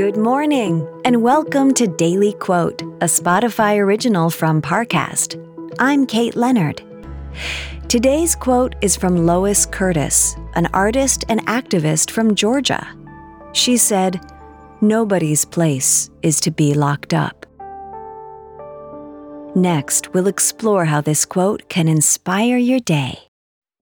Good morning, and welcome to Daily Quote, a Spotify original from Parcast. I'm Kate Leonard. Today's quote is from Lois Curtis, an artist and activist from Georgia. She said, Nobody's place is to be locked up. Next, we'll explore how this quote can inspire your day.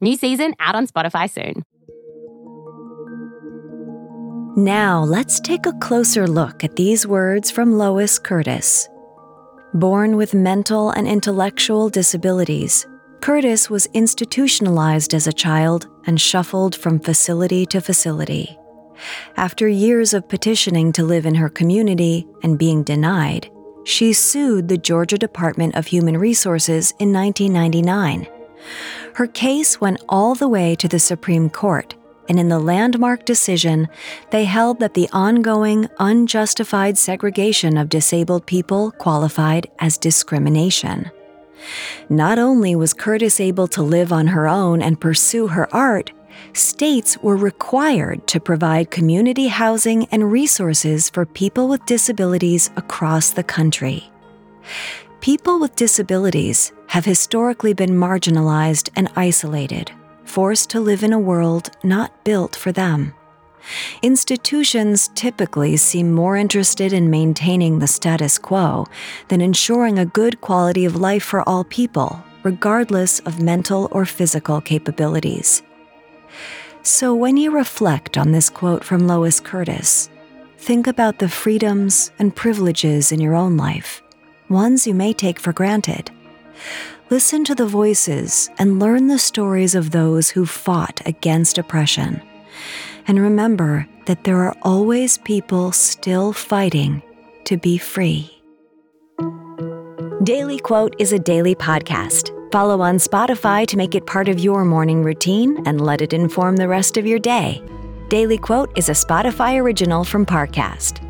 New season out on Spotify soon. Now, let's take a closer look at these words from Lois Curtis. Born with mental and intellectual disabilities, Curtis was institutionalized as a child and shuffled from facility to facility. After years of petitioning to live in her community and being denied, she sued the Georgia Department of Human Resources in 1999. Her case went all the way to the Supreme Court, and in the landmark decision, they held that the ongoing, unjustified segregation of disabled people qualified as discrimination. Not only was Curtis able to live on her own and pursue her art, states were required to provide community housing and resources for people with disabilities across the country. People with disabilities have historically been marginalized and isolated, forced to live in a world not built for them. Institutions typically seem more interested in maintaining the status quo than ensuring a good quality of life for all people, regardless of mental or physical capabilities. So, when you reflect on this quote from Lois Curtis, think about the freedoms and privileges in your own life, ones you may take for granted. Listen to the voices and learn the stories of those who fought against oppression. And remember that there are always people still fighting to be free. Daily Quote is a daily podcast Follow on Spotify to make it part of your morning routine and let it inform the rest of your day. Daily Quote is a Spotify original from Parcast.